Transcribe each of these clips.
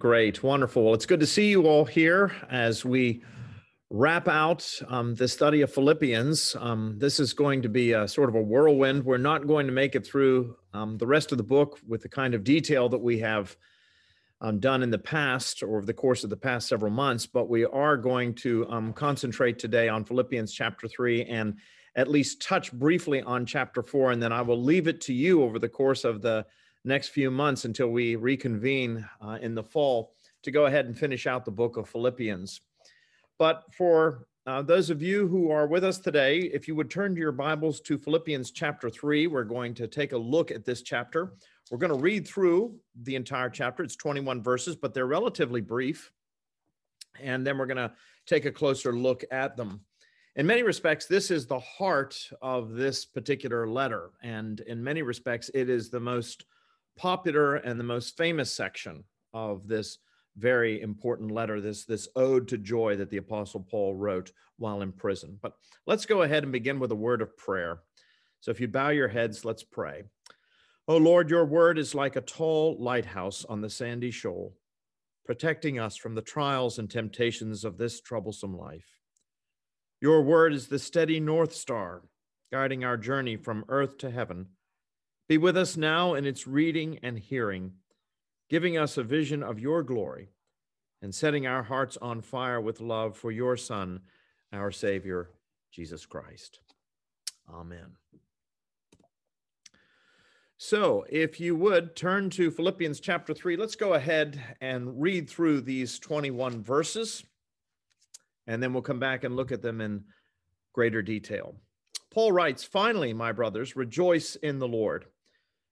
Great, wonderful. Well, it's good to see you all here as we wrap out um, the study of Philippians. Um, this is going to be a sort of a whirlwind. We're not going to make it through um, the rest of the book with the kind of detail that we have um, done in the past or over the course of the past several months, but we are going to um, concentrate today on Philippians chapter 3 and at least touch briefly on chapter 4. And then I will leave it to you over the course of the next few months until we reconvene uh, in the fall to go ahead and finish out the book of Philippians. But for uh, those of you who are with us today, if you would turn to your Bibles to Philippians chapter 3, we're going to take a look at this chapter. We're going to read through the entire chapter. It's 21 verses, but they're relatively brief. And then we're going to take a closer look at them. In many respects, this is the heart of this particular letter. And in many respects, it is the most popular and the most famous section of this very important letter, this, this ode to joy that the Apostle Paul wrote while in prison. But let's go ahead and begin with a word of prayer. So if you bow your heads, let's pray. Oh Lord, your word is like a tall lighthouse on the sandy shoal, protecting us from the trials and temptations of this troublesome life. Your word is the steady North Star, guiding our journey from earth to heaven be with us now in its reading and hearing, giving us a vision of your glory and setting our hearts on fire with love for your Son, our Savior, Jesus Christ. Amen. So, if you would turn to Philippians chapter 3, let's go ahead and read through these 21 verses, and then we'll come back and look at them in greater detail. Paul writes, Finally, my brothers, rejoice in the Lord.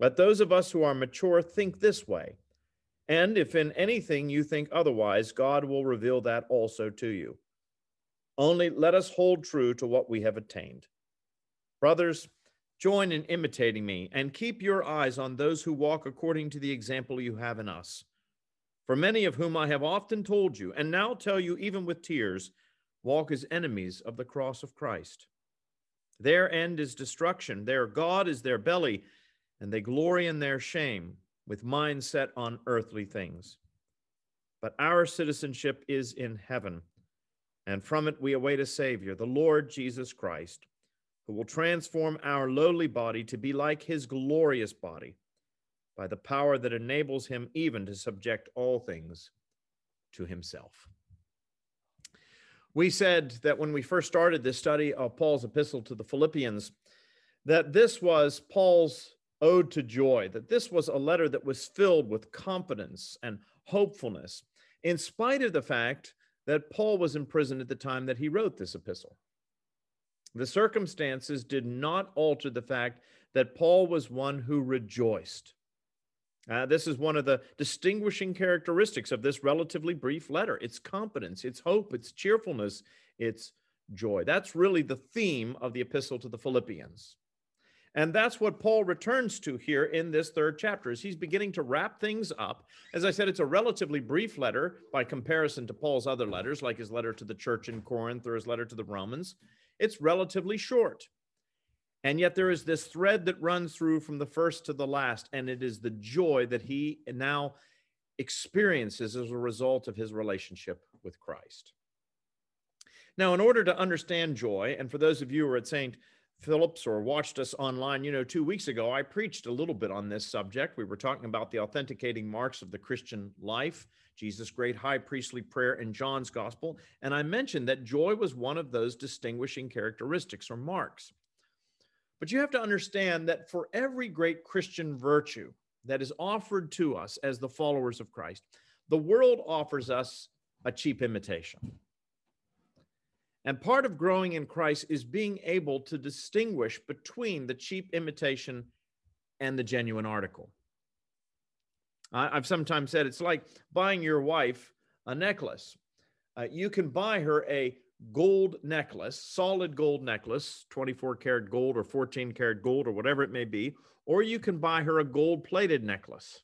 Let those of us who are mature think this way. And if in anything you think otherwise, God will reveal that also to you. Only let us hold true to what we have attained. Brothers, join in imitating me and keep your eyes on those who walk according to the example you have in us. For many of whom I have often told you, and now tell you even with tears, walk as enemies of the cross of Christ. Their end is destruction, their God is their belly and they glory in their shame with minds set on earthly things. But our citizenship is in heaven, and from it we await a Savior, the Lord Jesus Christ, who will transform our lowly body to be like his glorious body by the power that enables him even to subject all things to himself. We said that when we first started this study of Paul's epistle to the Philippians, that this was Paul's ode to joy, that this was a letter that was filled with confidence and hopefulness, in spite of the fact that Paul was in prison at the time that he wrote this epistle. The circumstances did not alter the fact that Paul was one who rejoiced. Uh, this is one of the distinguishing characteristics of this relatively brief letter its confidence, its hope, its cheerfulness, its joy. That's really the theme of the epistle to the Philippians. And that's what Paul returns to here in this third chapter as he's beginning to wrap things up. As I said, it's a relatively brief letter by comparison to Paul's other letters, like his letter to the church in Corinth or his letter to the Romans. It's relatively short. And yet there is this thread that runs through from the first to the last, and it is the joy that he now experiences as a result of his relationship with Christ. Now, in order to understand joy, and for those of you who are at St. Philip's or watched us online, you know, two weeks ago, I preached a little bit on this subject. We were talking about the authenticating marks of the Christian life, Jesus' great high priestly prayer in John's gospel. And I mentioned that joy was one of those distinguishing characteristics or marks. But you have to understand that for every great Christian virtue that is offered to us as the followers of Christ, the world offers us a cheap imitation. And part of growing in Christ is being able to distinguish between the cheap imitation and the genuine article. I've sometimes said it's like buying your wife a necklace. Uh, you can buy her a gold necklace, solid gold necklace, 24 karat gold or 14 karat gold or whatever it may be, or you can buy her a gold plated necklace.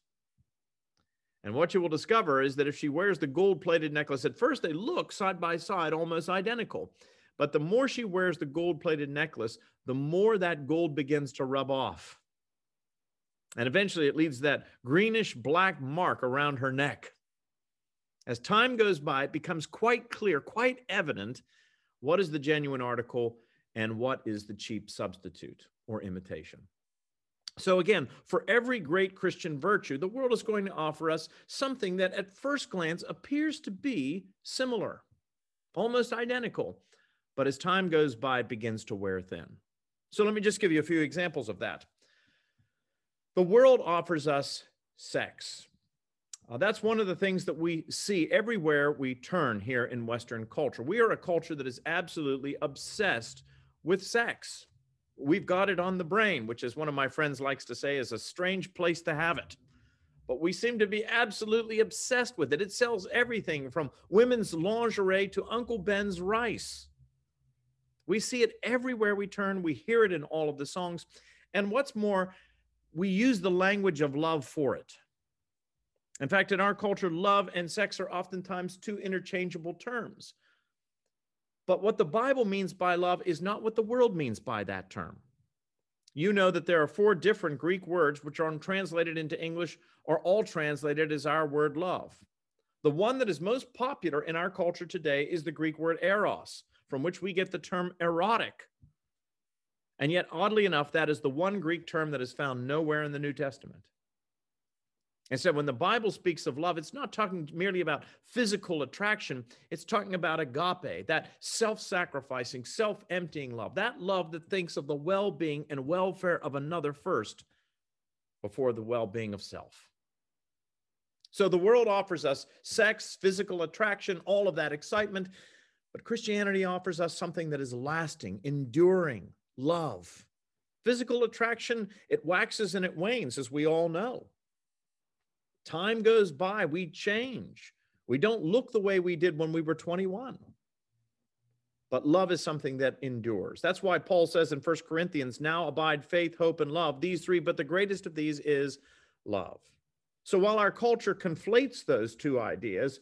And what you will discover is that if she wears the gold plated necklace, at first they look side by side almost identical. But the more she wears the gold plated necklace, the more that gold begins to rub off. And eventually it leaves that greenish black mark around her neck. As time goes by, it becomes quite clear, quite evident what is the genuine article and what is the cheap substitute or imitation. So, again, for every great Christian virtue, the world is going to offer us something that at first glance appears to be similar, almost identical, but as time goes by, it begins to wear thin. So, let me just give you a few examples of that. The world offers us sex. Uh, that's one of the things that we see everywhere we turn here in Western culture. We are a culture that is absolutely obsessed with sex. We've got it on the brain, which, as one of my friends likes to say, is a strange place to have it. But we seem to be absolutely obsessed with it. It sells everything from women's lingerie to Uncle Ben's rice. We see it everywhere we turn. We hear it in all of the songs. And what's more, we use the language of love for it. In fact, in our culture, love and sex are oftentimes two interchangeable terms. But what the Bible means by love is not what the world means by that term. You know that there are four different Greek words which are translated into English or all translated as our word love. The one that is most popular in our culture today is the Greek word eros, from which we get the term erotic. And yet, oddly enough, that is the one Greek term that is found nowhere in the New Testament. And so when the Bible speaks of love, it's not talking merely about physical attraction, it's talking about agape, that self sacrificing, self emptying love, that love that thinks of the well being and welfare of another first before the well being of self. So the world offers us sex, physical attraction, all of that excitement, but Christianity offers us something that is lasting, enduring love. Physical attraction, it waxes and it wanes, as we all know. Time goes by, we change. We don't look the way we did when we were 21. But love is something that endures. That's why Paul says in First Corinthians, now abide faith, hope, and love, these three, but the greatest of these is love. So while our culture conflates those two ideas,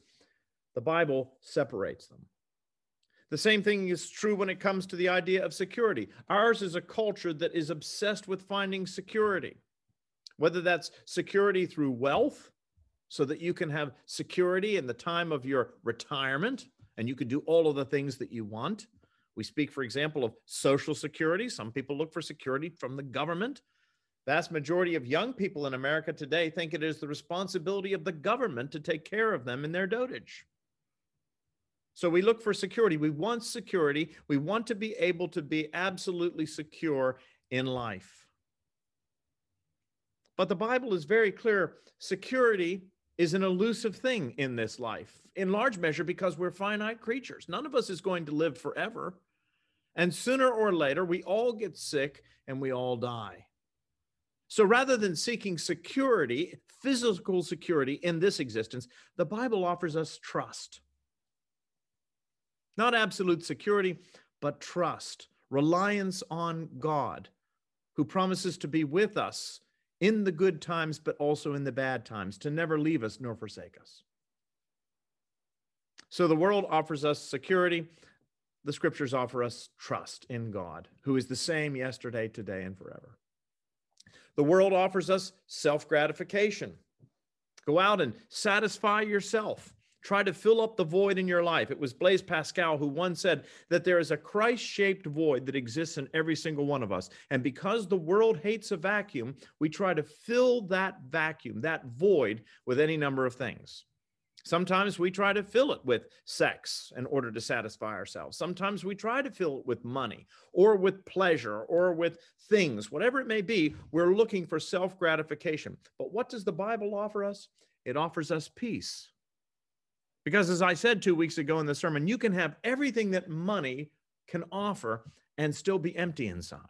the Bible separates them. The same thing is true when it comes to the idea of security. Ours is a culture that is obsessed with finding security, whether that's security through wealth so that you can have security in the time of your retirement and you can do all of the things that you want. We speak, for example, of social security. Some people look for security from the government. Vast majority of young people in America today think it is the responsibility of the government to take care of them in their dotage. So we look for security. We want security. We want to be able to be absolutely secure in life. But the Bible is very clear security is an elusive thing in this life, in large measure because we're finite creatures. None of us is going to live forever. And sooner or later, we all get sick and we all die. So rather than seeking security, physical security in this existence, the Bible offers us trust. Not absolute security, but trust, reliance on God, who promises to be with us in the good times, but also in the bad times, to never leave us nor forsake us. So the world offers us security. The scriptures offer us trust in God, who is the same yesterday, today, and forever. The world offers us self gratification. Go out and satisfy yourself. Try to fill up the void in your life. It was Blaise Pascal who once said that there is a Christ shaped void that exists in every single one of us. And because the world hates a vacuum, we try to fill that vacuum, that void, with any number of things. Sometimes we try to fill it with sex in order to satisfy ourselves. Sometimes we try to fill it with money or with pleasure or with things, whatever it may be. We're looking for self gratification. But what does the Bible offer us? It offers us peace. Because as I said two weeks ago in the sermon, you can have everything that money can offer and still be empty inside.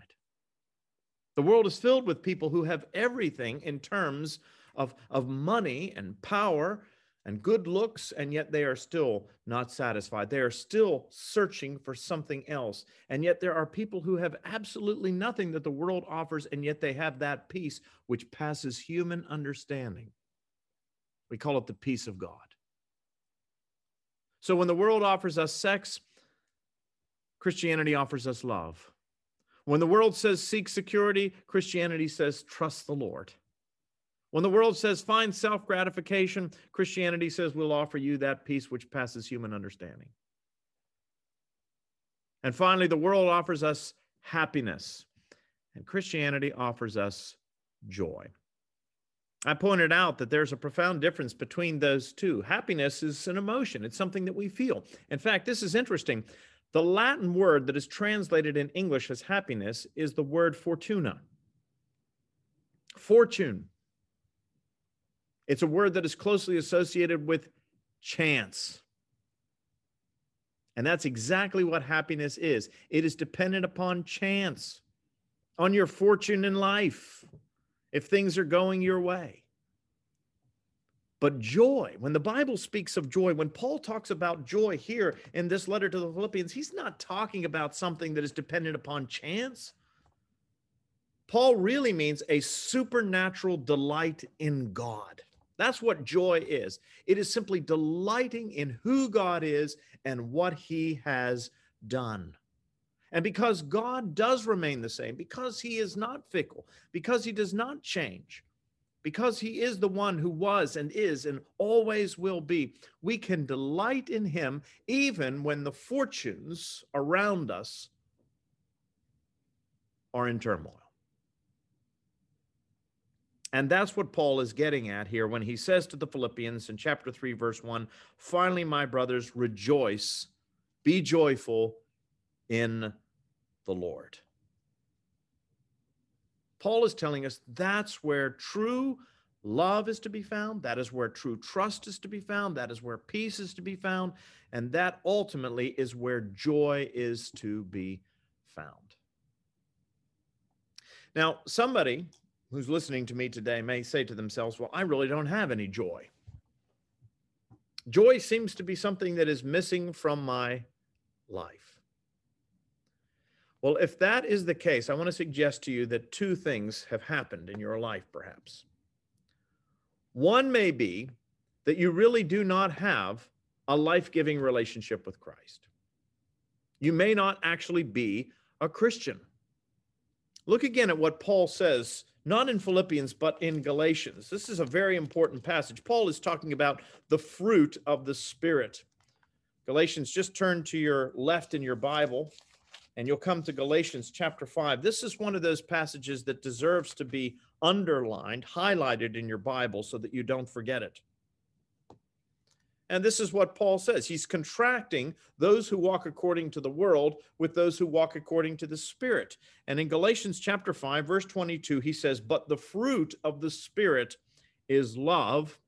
The world is filled with people who have everything in terms of, of money and power and good looks, and yet they are still not satisfied. They are still searching for something else. And yet there are people who have absolutely nothing that the world offers, and yet they have that peace which passes human understanding. We call it the peace of God. So when the world offers us sex, Christianity offers us love. When the world says seek security, Christianity says trust the Lord. When the world says find self gratification, Christianity says we'll offer you that peace which passes human understanding. And finally, the world offers us happiness, and Christianity offers us joy. I pointed out that there's a profound difference between those two. Happiness is an emotion, it's something that we feel. In fact, this is interesting. The Latin word that is translated in English as happiness is the word fortuna. Fortune. It's a word that is closely associated with chance. And that's exactly what happiness is it is dependent upon chance, on your fortune in life if things are going your way. But joy, when the Bible speaks of joy, when Paul talks about joy here in this letter to the Philippians, he's not talking about something that is dependent upon chance. Paul really means a supernatural delight in God. That's what joy is. It is simply delighting in who God is and what he has done. And because God does remain the same, because he is not fickle, because he does not change, because he is the one who was and is and always will be, we can delight in him even when the fortunes around us are in turmoil. And that's what Paul is getting at here when he says to the Philippians in chapter 3, verse 1 finally, my brothers, rejoice, be joyful in the Lord. Paul is telling us that's where true love is to be found. That is where true trust is to be found. That is where peace is to be found. And that ultimately is where joy is to be found. Now, somebody who's listening to me today may say to themselves, Well, I really don't have any joy. Joy seems to be something that is missing from my life. Well, if that is the case, I want to suggest to you that two things have happened in your life, perhaps. One may be that you really do not have a life giving relationship with Christ. You may not actually be a Christian. Look again at what Paul says, not in Philippians, but in Galatians. This is a very important passage. Paul is talking about the fruit of the Spirit. Galatians, just turn to your left in your Bible and you'll come to Galatians chapter 5. This is one of those passages that deserves to be underlined, highlighted in your Bible so that you don't forget it. And this is what Paul says. He's contracting those who walk according to the world with those who walk according to the Spirit. And in Galatians chapter 5, verse 22, he says, But the fruit of the Spirit is love,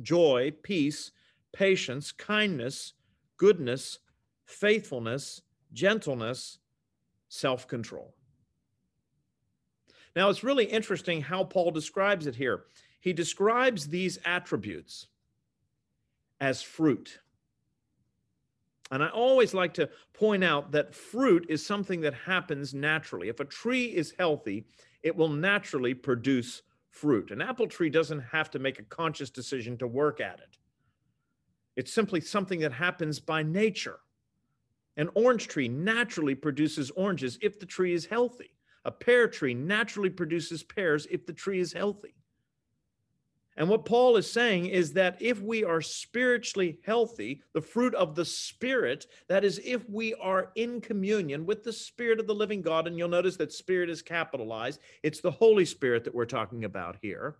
joy, peace, patience, kindness, goodness, faithfulness, gentleness, self control. Now, it's really interesting how Paul describes it here. He describes these attributes as fruit. And I always like to point out that fruit is something that happens naturally. If a tree is healthy, it will naturally produce fruit. An apple tree doesn't have to make a conscious decision to work at it, it's simply something that happens by nature. An orange tree naturally produces oranges if the tree is healthy. A pear tree naturally produces pears if the tree is healthy. And what Paul is saying is that if we are spiritually healthy, the fruit of the Spirit, that is, if we are in communion with the Spirit of the living God, and you'll notice that Spirit is capitalized, it's the Holy Spirit that we're talking about here.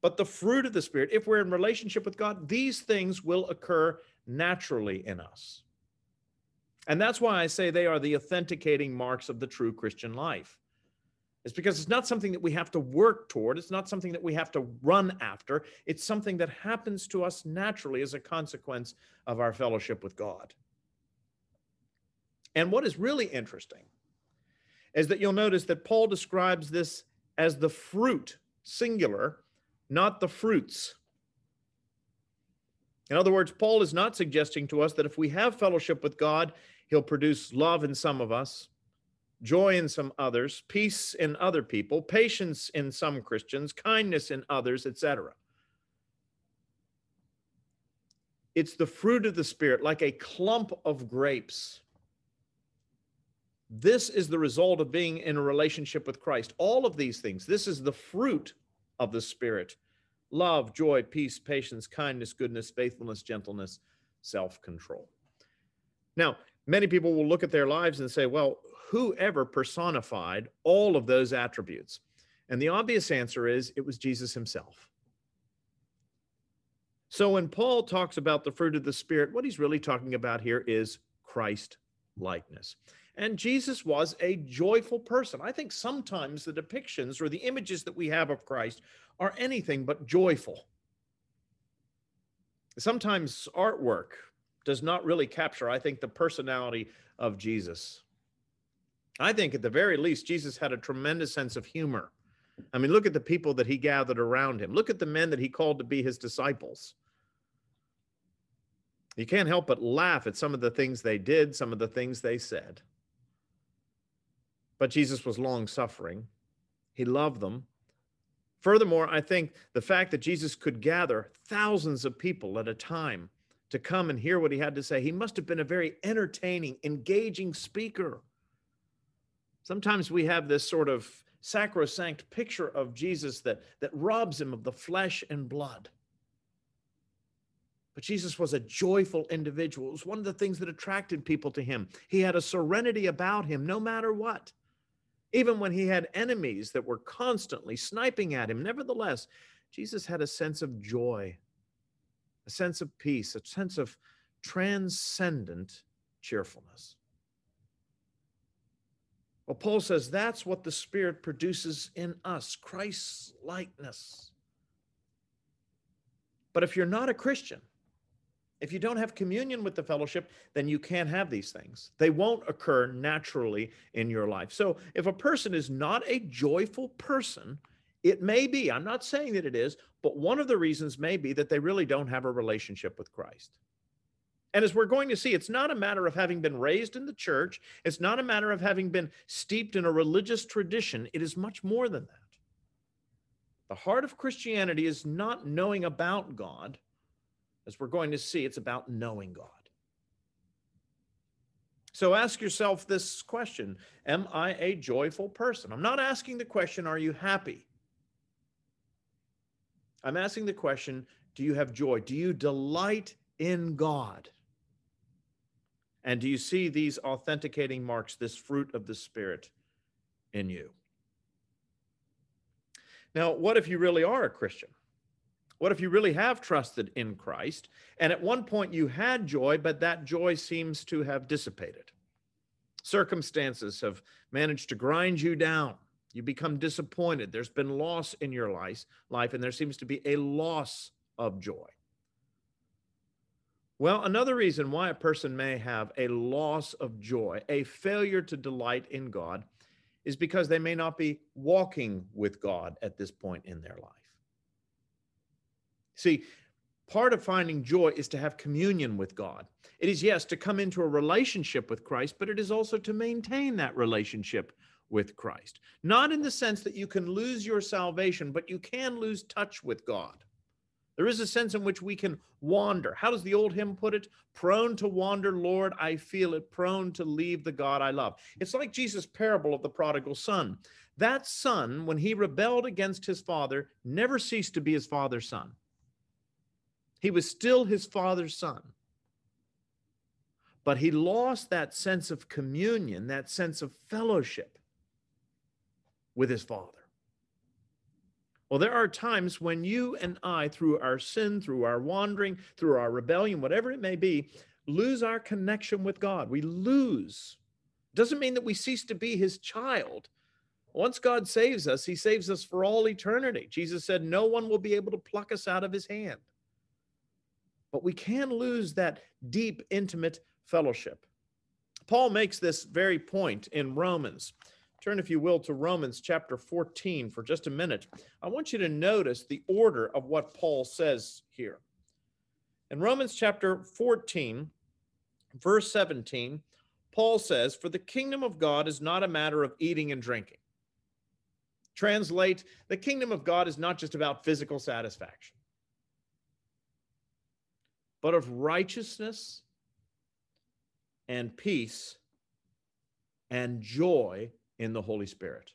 But the fruit of the Spirit, if we're in relationship with God, these things will occur naturally in us. And that's why I say they are the authenticating marks of the true Christian life It's because it's not something that we have to work toward. It's not something that we have to run after. It's something that happens to us naturally as a consequence of our fellowship with God. And what is really interesting is that you'll notice that Paul describes this as the fruit, singular, not the fruits. In other words, Paul is not suggesting to us that if we have fellowship with God, he'll produce love in some of us, joy in some others, peace in other people, patience in some Christians, kindness in others, etc. It's the fruit of the Spirit, like a clump of grapes. This is the result of being in a relationship with Christ. All of these things, this is the fruit of the Spirit love, joy, peace, patience, kindness, goodness, faithfulness, gentleness, self control. Now, many people will look at their lives and say, well, whoever personified all of those attributes? And the obvious answer is it was Jesus himself. So when Paul talks about the fruit of the Spirit, what he's really talking about here is Christ likeness. And Jesus was a joyful person. I think sometimes the depictions or the images that we have of Christ are anything but joyful. Sometimes artwork does not really capture, I think, the personality of Jesus. I think at the very least, Jesus had a tremendous sense of humor. I mean, look at the people that he gathered around him. Look at the men that he called to be his disciples. You can't help but laugh at some of the things they did, some of the things they said. But Jesus was long suffering, he loved them. Furthermore, I think the fact that Jesus could gather thousands of people at a time to come and hear what he had to say, he must have been a very entertaining, engaging speaker. Sometimes we have this sort of sacrosanct picture of Jesus that, that robs him of the flesh and blood. But Jesus was a joyful individual. It was one of the things that attracted people to him. He had a serenity about him no matter what. Even when he had enemies that were constantly sniping at him, nevertheless, Jesus had a sense of joy, a sense of peace, a sense of transcendent cheerfulness. Well, Paul says that's what the Spirit produces in us Christ's likeness. But if you're not a Christian, if you don't have communion with the fellowship, then you can't have these things. They won't occur naturally in your life. So if a person is not a joyful person, it may be, I'm not saying that it is, but one of the reasons may be that they really don't have a relationship with Christ. And as we're going to see, it's not a matter of having been raised in the church, it's not a matter of having been steeped in a religious tradition. It is much more than that. The heart of Christianity is not knowing about God. As we're going to see, it's about knowing God. So ask yourself this question Am I a joyful person? I'm not asking the question, Are you happy? I'm asking the question, Do you have joy? Do you delight in God? And do you see these authenticating marks, this fruit of the Spirit in you? Now, what if you really are a Christian? What if you really have trusted in Christ and at one point you had joy, but that joy seems to have dissipated? Circumstances have managed to grind you down. You become disappointed. There's been loss in your life, life, and there seems to be a loss of joy. Well, another reason why a person may have a loss of joy, a failure to delight in God, is because they may not be walking with God at this point in their life. See, part of finding joy is to have communion with God. It is, yes, to come into a relationship with Christ, but it is also to maintain that relationship with Christ. Not in the sense that you can lose your salvation, but you can lose touch with God. There is a sense in which we can wander. How does the old hymn put it? Prone to wander, Lord, I feel it, prone to leave the God I love. It's like Jesus' parable of the prodigal son. That son, when he rebelled against his father, never ceased to be his father's son. He was still his father's son. But he lost that sense of communion, that sense of fellowship with his father. Well, there are times when you and I, through our sin, through our wandering, through our rebellion, whatever it may be, lose our connection with God. We lose. Doesn't mean that we cease to be his child. Once God saves us, he saves us for all eternity. Jesus said, No one will be able to pluck us out of his hand. But we can lose that deep, intimate fellowship. Paul makes this very point in Romans. Turn, if you will, to Romans chapter 14 for just a minute. I want you to notice the order of what Paul says here. In Romans chapter 14, verse 17, Paul says, For the kingdom of God is not a matter of eating and drinking. Translate, the kingdom of God is not just about physical satisfaction, but of righteousness and peace and joy in the Holy Spirit.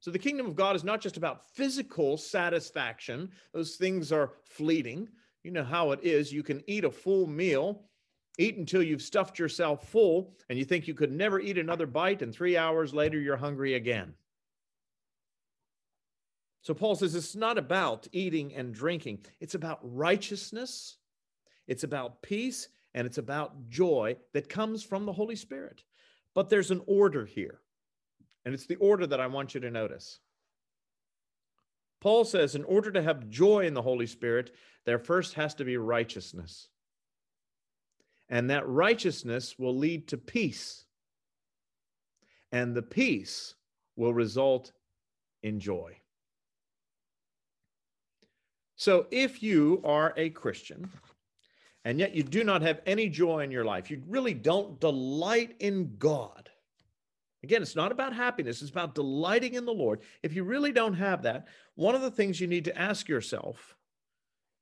So the kingdom of God is not just about physical satisfaction, those things are fleeting. You know how it is. You can eat a full meal, eat until you've stuffed yourself full, and you think you could never eat another bite, and three hours later, you're hungry again. So Paul says it's not about eating and drinking, it's about righteousness, it's about peace, and it's about joy that comes from the Holy Spirit. But there's an order here, and it's the order that I want you to notice. Paul says, in order to have joy in the Holy Spirit, there first has to be righteousness. And that righteousness will lead to peace. And the peace will result in joy. So if you are a Christian, and yet you do not have any joy in your life, you really don't delight in God. Again, it's not about happiness, it's about delighting in the Lord. If you really don't have that, one of the things you need to ask yourself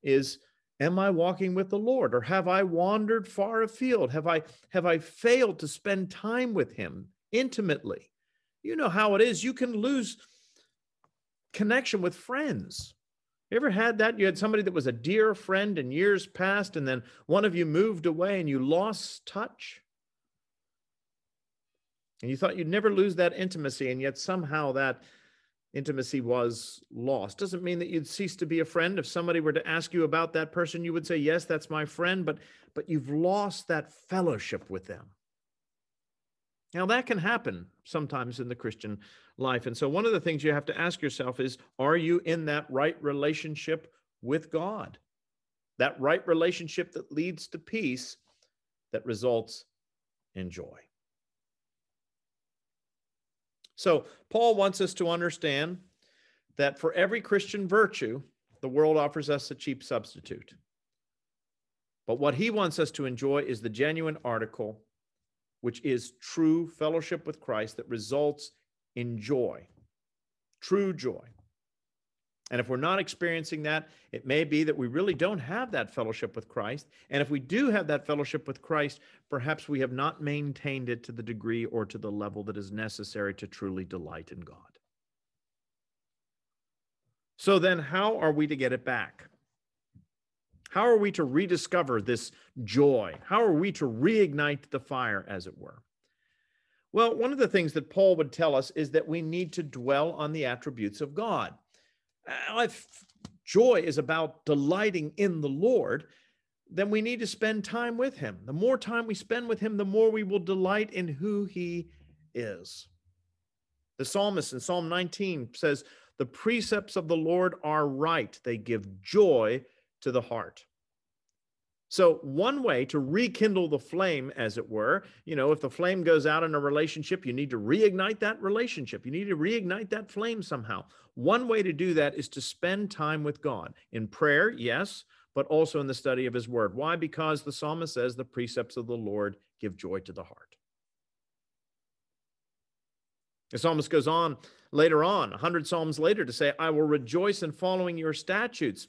is am I walking with the Lord or have I wandered far afield? Have I have I failed to spend time with him intimately? You know how it is. You can lose connection with friends. You ever had that? You had somebody that was a dear friend in years past, and then one of you moved away and you lost touch? And you thought you'd never lose that intimacy, and yet somehow that intimacy was lost. Doesn't mean that you'd cease to be a friend. If somebody were to ask you about that person, you would say, Yes, that's my friend, but but you've lost that fellowship with them. Now, that can happen sometimes in the Christian life. And so, one of the things you have to ask yourself is Are you in that right relationship with God? That right relationship that leads to peace, that results in joy. So, Paul wants us to understand that for every Christian virtue, the world offers us a cheap substitute. But what he wants us to enjoy is the genuine article which is true fellowship with Christ that results in joy, true joy. And if we're not experiencing that, it may be that we really don't have that fellowship with Christ. And if we do have that fellowship with Christ, perhaps we have not maintained it to the degree or to the level that is necessary to truly delight in God. So then, how are we to get it back? How are we to rediscover this joy? How are we to reignite the fire, as it were? Well, one of the things that Paul would tell us is that we need to dwell on the attributes of God. Uh, if joy is about delighting in the Lord, then we need to spend time with Him. The more time we spend with Him, the more we will delight in who He is. The psalmist in Psalm 19 says, The precepts of the Lord are right, they give joy to the heart. So, one way to rekindle the flame, as it were, you know, if the flame goes out in a relationship, you need to reignite that relationship. You need to reignite that flame somehow. One way to do that is to spend time with God in prayer, yes, but also in the study of his word. Why? Because the psalmist says the precepts of the Lord give joy to the heart. The psalmist goes on later on, 100 psalms later, to say, I will rejoice in following your statutes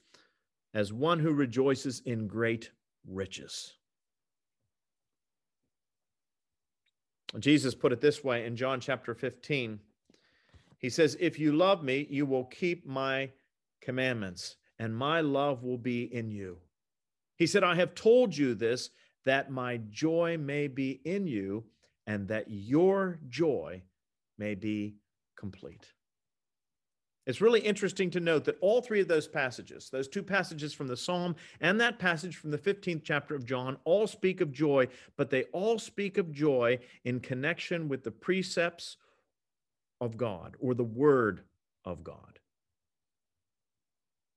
as one who rejoices in great riches. Jesus put it this way in John chapter 15. He says, If you love me, you will keep my commandments, and my love will be in you. He said, I have told you this that my joy may be in you, and that your joy may be complete. It's really interesting to note that all three of those passages, those two passages from the Psalm and that passage from the 15th chapter of John, all speak of joy, but they all speak of joy in connection with the precepts of God or the Word of God.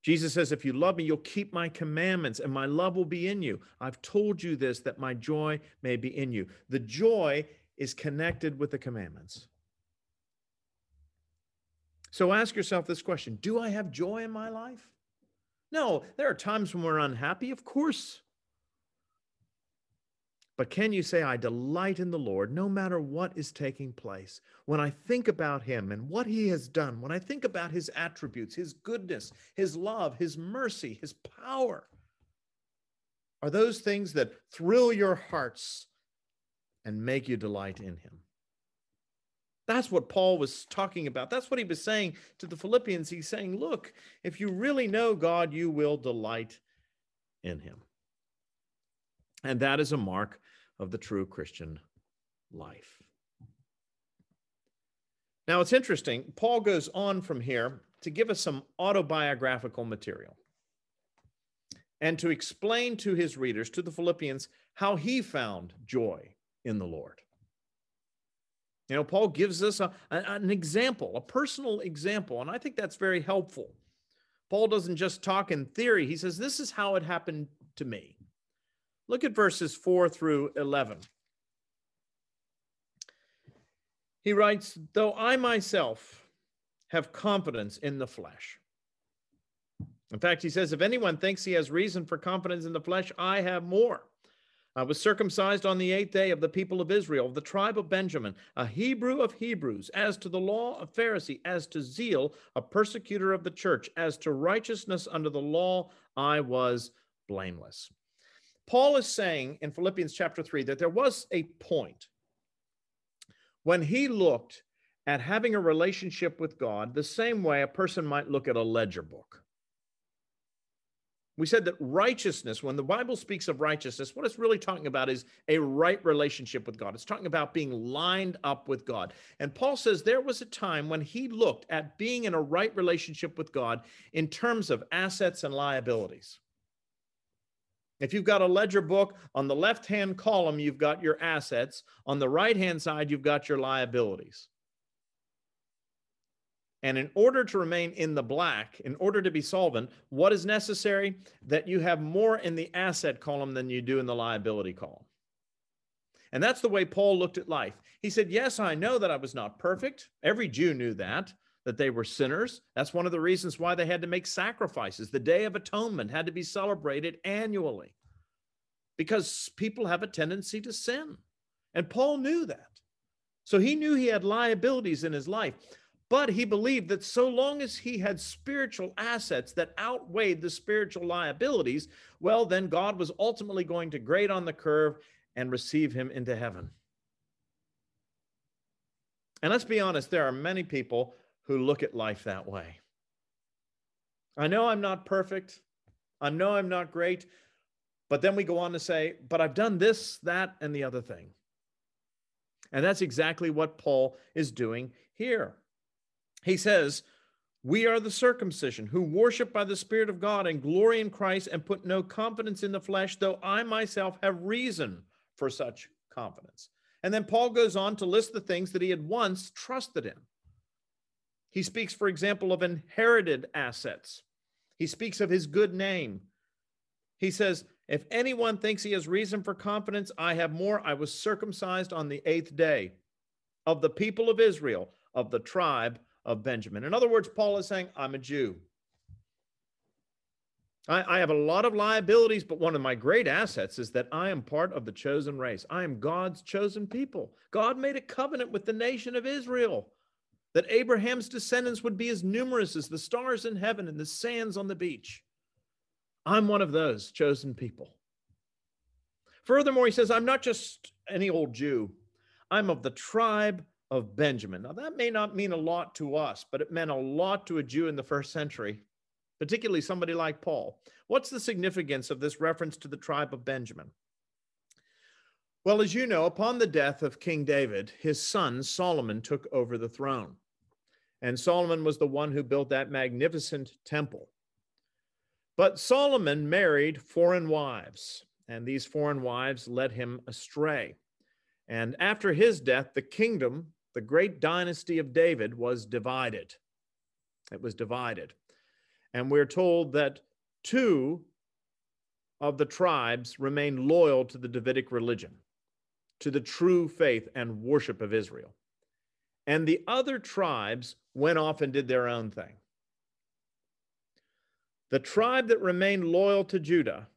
Jesus says, If you love me, you'll keep my commandments, and my love will be in you. I've told you this that my joy may be in you. The joy is connected with the commandments. So ask yourself this question Do I have joy in my life? No, there are times when we're unhappy, of course. But can you say, I delight in the Lord no matter what is taking place? When I think about Him and what He has done, when I think about His attributes, His goodness, His love, His mercy, His power, are those things that thrill your hearts and make you delight in Him? That's what Paul was talking about. That's what he was saying to the Philippians. He's saying, look, if you really know God, you will delight in him. And that is a mark of the true Christian life. Now, it's interesting. Paul goes on from here to give us some autobiographical material and to explain to his readers, to the Philippians, how he found joy in the Lord. You know, Paul gives us a, an example, a personal example, and I think that's very helpful. Paul doesn't just talk in theory, he says, This is how it happened to me. Look at verses 4 through 11. He writes, Though I myself have confidence in the flesh. In fact, he says, If anyone thinks he has reason for confidence in the flesh, I have more. I was circumcised on the eighth day of the people of Israel, of the tribe of Benjamin, a Hebrew of Hebrews, as to the law, a Pharisee, as to zeal, a persecutor of the church, as to righteousness under the law, I was blameless. Paul is saying in Philippians chapter 3 that there was a point when he looked at having a relationship with God the same way a person might look at a ledger book. We said that righteousness, when the Bible speaks of righteousness, what it's really talking about is a right relationship with God. It's talking about being lined up with God. And Paul says there was a time when he looked at being in a right relationship with God in terms of assets and liabilities. If you've got a ledger book, on the left hand column, you've got your assets. On the right hand side, you've got your liabilities. And in order to remain in the black, in order to be solvent, what is necessary? That you have more in the asset column than you do in the liability column. And that's the way Paul looked at life. He said, Yes, I know that I was not perfect. Every Jew knew that, that they were sinners. That's one of the reasons why they had to make sacrifices. The Day of Atonement had to be celebrated annually because people have a tendency to sin. And Paul knew that. So he knew he had liabilities in his life. But he believed that so long as he had spiritual assets that outweighed the spiritual liabilities, well, then God was ultimately going to grade on the curve and receive him into heaven. And let's be honest, there are many people who look at life that way. I know I'm not perfect. I know I'm not great. But then we go on to say, but I've done this, that, and the other thing. And that's exactly what Paul is doing here. He says, We are the circumcision who worship by the Spirit of God and glory in Christ and put no confidence in the flesh, though I myself have reason for such confidence. And then Paul goes on to list the things that he had once trusted in. He speaks, for example, of inherited assets. He speaks of his good name. He says, If anyone thinks he has reason for confidence, I have more. I was circumcised on the eighth day of the people of Israel, of the tribe of Benjamin. In other words, Paul is saying, I'm a Jew. I, I, have a lot of liabilities, but one of my great assets is that I am part of the chosen race. I am God's chosen people. God made a covenant with the nation of Israel that Abraham's descendants would be as numerous as the stars in heaven and the sands on the beach. I'm one of those chosen people. Furthermore, he says, I'm not just any old Jew, I'm of the tribe of Benjamin. Now, that may not mean a lot to us, but it meant a lot to a Jew in the first century, particularly somebody like Paul. What's the significance of this reference to the tribe of Benjamin? Well, as you know, upon the death of King David, his son Solomon took over the throne. And Solomon was the one who built that magnificent temple. But Solomon married foreign wives, and these foreign wives led him astray. And after his death, the kingdom, the great dynasty of David, was divided. It was divided. And we're told that two of the tribes remained loyal to the Davidic religion, to the true faith and worship of Israel. And the other tribes went off and did their own thing. The tribe that remained loyal to Judah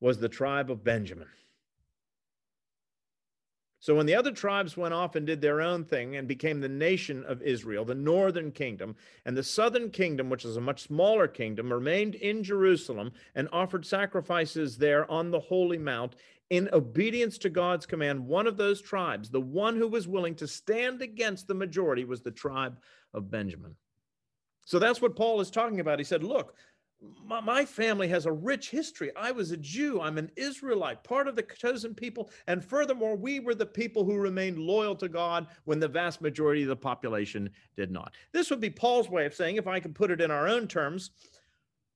was the tribe of Benjamin. So when the other tribes went off and did their own thing and became the nation of Israel, the northern kingdom, and the southern kingdom, which is a much smaller kingdom, remained in Jerusalem and offered sacrifices there on the Holy Mount in obedience to God's command, one of those tribes, the one who was willing to stand against the majority, was the tribe of Benjamin. So that's what Paul is talking about. He said, Look, my, my, family has a rich history. I was a Jew. I'm an Israelite, part of the chosen people. And furthermore, we were the people who remained loyal to God when the vast majority of the population did not. This would be Paul's way of saying, if I can put it in our own terms,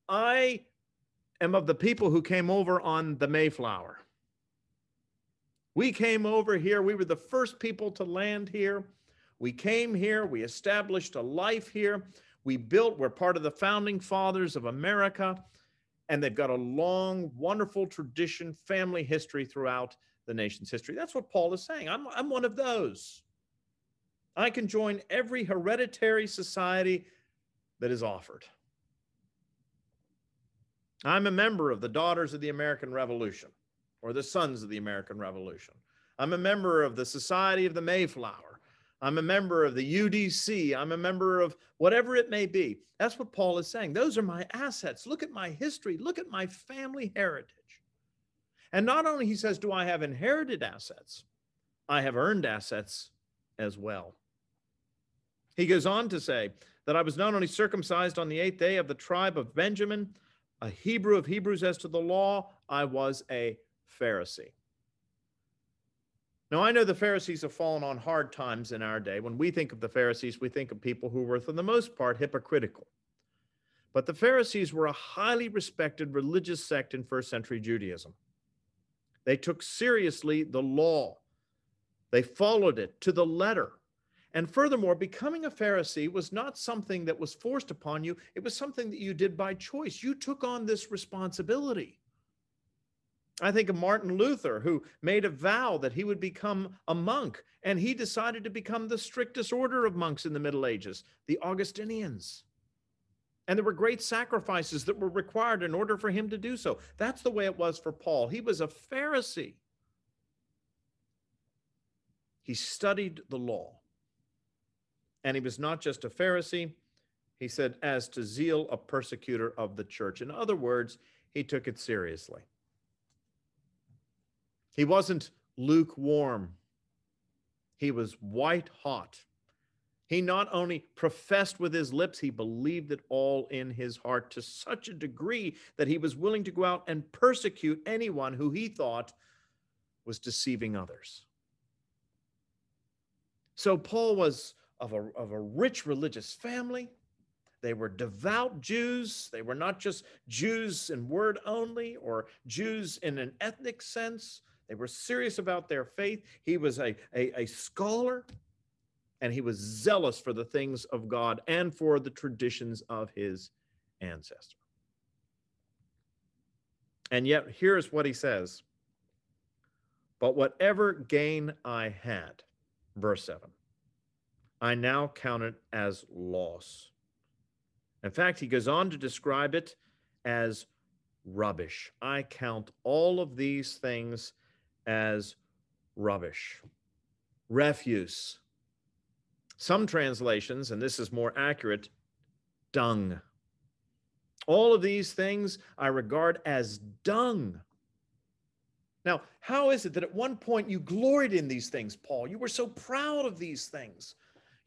I am of the people who came over on the Mayflower. We came over here. We were the first people to land here. We came here. We established a life here. We built, we're part of the founding fathers of America, and they've got a long, wonderful tradition, family history throughout the nation's history. That's what Paul is saying. I'm, I'm one of those. I can join every hereditary society that is offered. I'm a member of the Daughters of the American Revolution or the Sons of the American Revolution. I'm a member of the Society of the Mayflower. I'm a member of the UDC. I'm a member of whatever it may be. That's what Paul is saying. Those are my assets. Look at my history. Look at my family heritage. And not only, he says, do I have inherited assets, I have earned assets as well. He goes on to say that I was not only circumcised on the eighth day of the tribe of Benjamin, a Hebrew of Hebrews as to the law, I was a Pharisee. Now, I know the Pharisees have fallen on hard times in our day. When we think of the Pharisees, we think of people who were, for the most part, hypocritical. But the Pharisees were a highly respected religious sect in first century Judaism. They took seriously the law, they followed it to the letter. And furthermore, becoming a Pharisee was not something that was forced upon you, it was something that you did by choice. You took on this responsibility. I think of Martin Luther, who made a vow that he would become a monk, and he decided to become the strictest order of monks in the Middle Ages, the Augustinians. And there were great sacrifices that were required in order for him to do so. That's the way it was for Paul. He was a Pharisee. He studied the law. And he was not just a Pharisee, he said, as to zeal, a persecutor of the church. In other words, he took it seriously. He wasn't lukewarm, he was white hot. He not only professed with his lips, he believed it all in his heart to such a degree that he was willing to go out and persecute anyone who he thought was deceiving others. So Paul was of a, of a rich religious family. They were devout Jews. They were not just Jews in word only or Jews in an ethnic sense. They were serious about their faith. He was a, a, a scholar and he was zealous for the things of God and for the traditions of his ancestor. And yet, here's what he says But whatever gain I had, verse 7, I now count it as loss. In fact, he goes on to describe it as rubbish. I count all of these things as rubbish, refuse. Some translations, and this is more accurate, dung. All of these things I regard as dung. Now, how is it that at one point you gloried in these things, Paul? You were so proud of these things.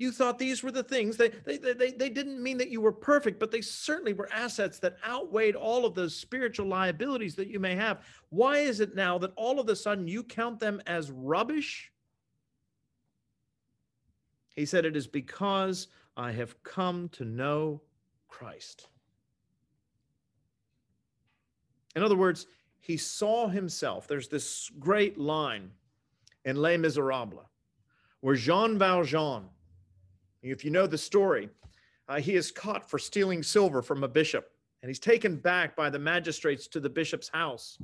You thought these were the things. They, they, they, they didn't mean that you were perfect, but they certainly were assets that outweighed all of those spiritual liabilities that you may have. Why is it now that all of a sudden you count them as rubbish? He said, It is because I have come to know Christ. In other words, he saw himself. There's this great line in Les Miserables where Jean Valjean, if you know the story, uh, he is caught for stealing silver from a bishop and he's taken back by the magistrates to the bishop's house.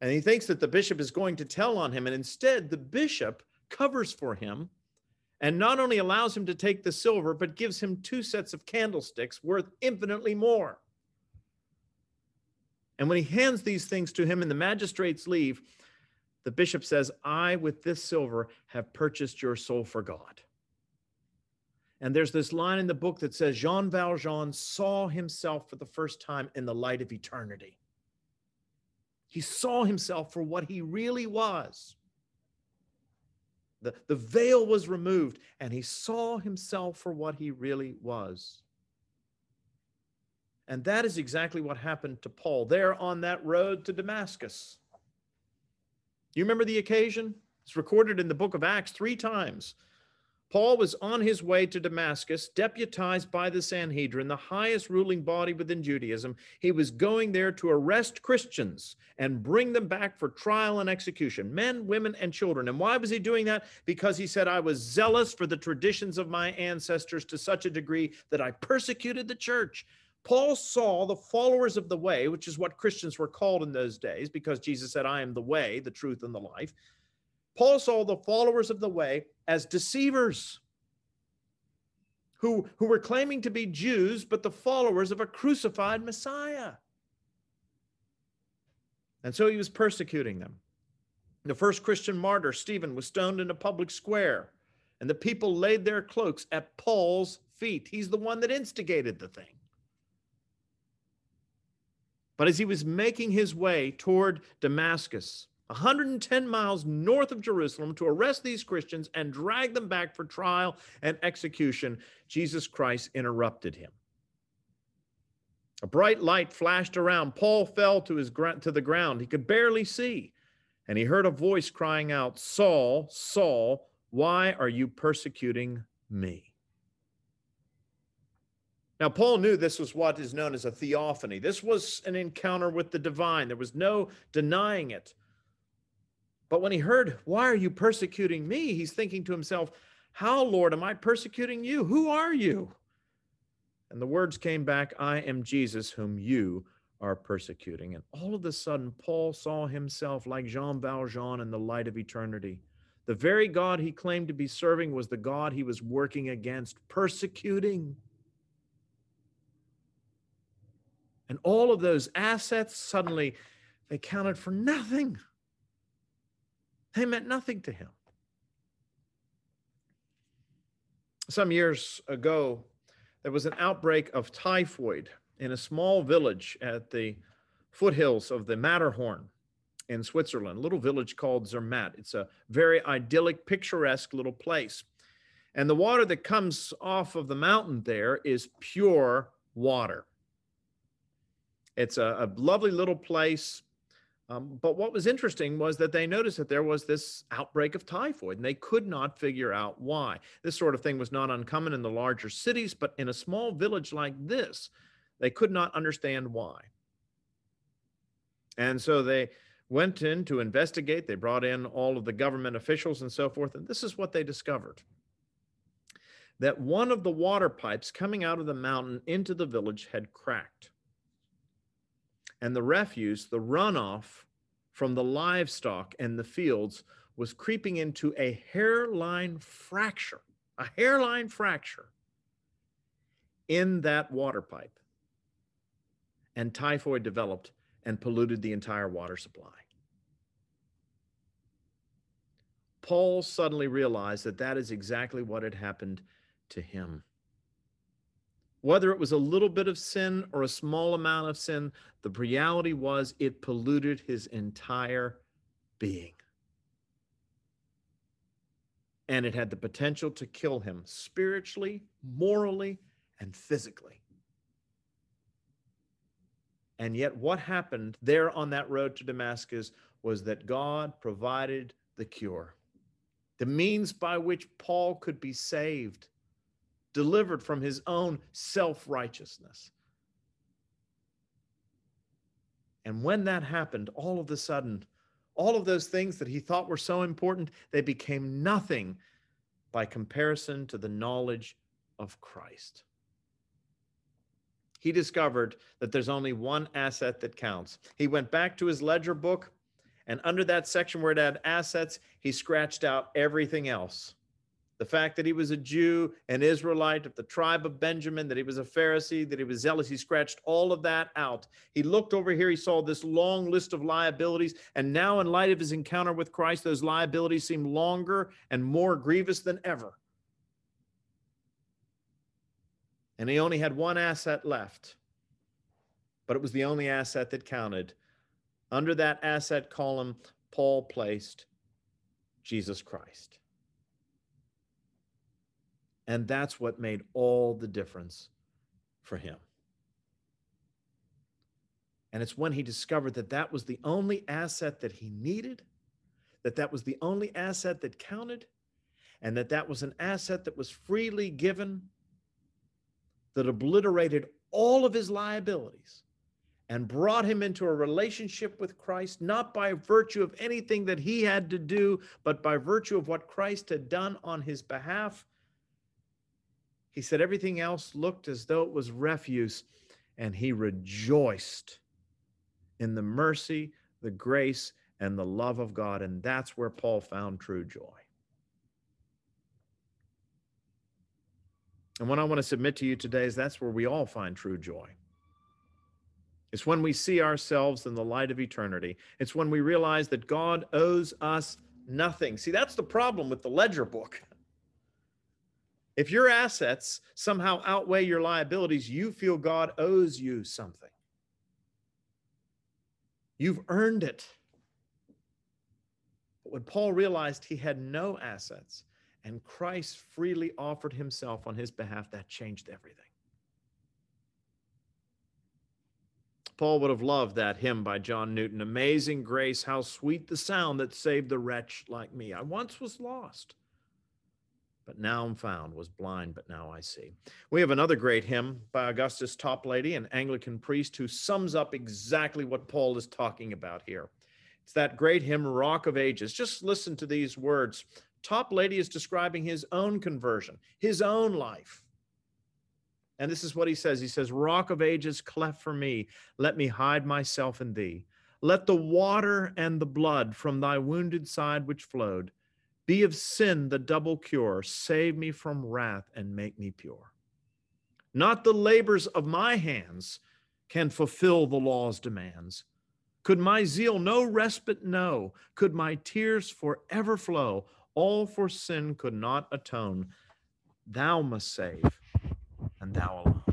And he thinks that the bishop is going to tell on him. And instead, the bishop covers for him and not only allows him to take the silver, but gives him two sets of candlesticks worth infinitely more. And when he hands these things to him and the magistrates leave, the bishop says, I, with this silver, have purchased your soul for God. And there's this line in the book that says Jean Valjean saw himself for the first time in the light of eternity. He saw himself for what he really was. The, the veil was removed, and he saw himself for what he really was. And that is exactly what happened to Paul there on that road to Damascus. You remember the occasion? It's recorded in the book of Acts three times. Paul was on his way to Damascus, deputized by the Sanhedrin, the highest ruling body within Judaism. He was going there to arrest Christians and bring them back for trial and execution men, women, and children. And why was he doing that? Because he said, I was zealous for the traditions of my ancestors to such a degree that I persecuted the church. Paul saw the followers of the way, which is what Christians were called in those days, because Jesus said, I am the way, the truth, and the life. Paul saw the followers of the way as deceivers who, who were claiming to be Jews, but the followers of a crucified Messiah. And so he was persecuting them. The first Christian martyr, Stephen, was stoned in a public square, and the people laid their cloaks at Paul's feet. He's the one that instigated the thing. But as he was making his way toward Damascus, 110 miles north of Jerusalem to arrest these Christians and drag them back for trial and execution, Jesus Christ interrupted him. A bright light flashed around. Paul fell to, his, to the ground. He could barely see. And he heard a voice crying out, Saul, Saul, why are you persecuting me? Now, Paul knew this was what is known as a theophany. This was an encounter with the divine. There was no denying it. But when he heard, Why are you persecuting me? He's thinking to himself, How, Lord, am I persecuting you? Who are you? And the words came back, I am Jesus, whom you are persecuting. And all of a sudden, Paul saw himself like Jean Valjean in the light of eternity. The very God he claimed to be serving was the God he was working against, persecuting. And all of those assets suddenly they counted for nothing. They meant nothing to him. Some years ago, there was an outbreak of typhoid in a small village at the foothills of the Matterhorn in Switzerland, a little village called Zermatt. It's a very idyllic, picturesque little place. And the water that comes off of the mountain there is pure water. It's a, a lovely little place. Um, but what was interesting was that they noticed that there was this outbreak of typhoid and they could not figure out why. This sort of thing was not uncommon in the larger cities, but in a small village like this, they could not understand why. And so they went in to investigate. They brought in all of the government officials and so forth. And this is what they discovered that one of the water pipes coming out of the mountain into the village had cracked. And the refuse, the runoff from the livestock and the fields, was creeping into a hairline fracture, a hairline fracture in that water pipe. And typhoid developed and polluted the entire water supply. Paul suddenly realized that that is exactly what had happened to him. Whether it was a little bit of sin or a small amount of sin, the reality was it polluted his entire being. And it had the potential to kill him spiritually, morally, and physically. And yet, what happened there on that road to Damascus was that God provided the cure, the means by which Paul could be saved, delivered from his own self righteousness. And when that happened, all of a sudden, all of those things that he thought were so important, they became nothing by comparison to the knowledge of Christ he discovered that there's only one asset that counts. He went back to his ledger book, and under that section where it had assets, he scratched out everything else. The fact that he was a Jew, an Israelite of the tribe of Benjamin, that he was a Pharisee, that he was zealous, he scratched all of that out. He looked over here, he saw this long list of liabilities, and now, in light of his encounter with Christ, those liabilities seem longer and more grievous than ever. and he only had one asset left, but it was the only asset that counted. Under that asset column, Paul placed Jesus Christ. And that's what made all the difference for him. And it's when he discovered that that was the only asset that he needed, that that was the only asset that counted, and that that was an asset that was freely given that obliterated all of his liabilities and brought him into a relationship with Christ, not by virtue of anything that he had to do, but by virtue of what Christ had done on his behalf. He said everything else looked as though it was refuse, and he rejoiced in the mercy, the grace, and the love of God. And that's where Paul found true joy. And what I want to submit to you today is that's where we all find true joy. It's when we see ourselves in the light of eternity. It's when we realize that God owes us nothing. See, that's the problem with the ledger book. If your assets somehow outweigh your liabilities, you feel God owes you something. You've earned it. But when Paul realized he had no assets, and Christ freely offered himself on his behalf, that changed everything. Paul would have loved that hymn by John Newton Amazing Grace, how sweet the sound that saved the wretch like me. I once was lost, but now I'm found, was blind, but now I see. We have another great hymn by Augustus Toplady, an Anglican priest, who sums up exactly what Paul is talking about here. It's that great hymn, Rock of Ages. Just listen to these words Toplady is describing his own conversion, his own life. And this is what he says He says, Rock of ages, cleft for me, let me hide myself in thee. Let the water and the blood from thy wounded side which flowed be of sin the double cure. Save me from wrath and make me pure. Not the labors of my hands can fulfill the law's demands. Could my zeal no respite know? Could my tears forever flow? all for sin could not atone. Thou must save, and thou alone.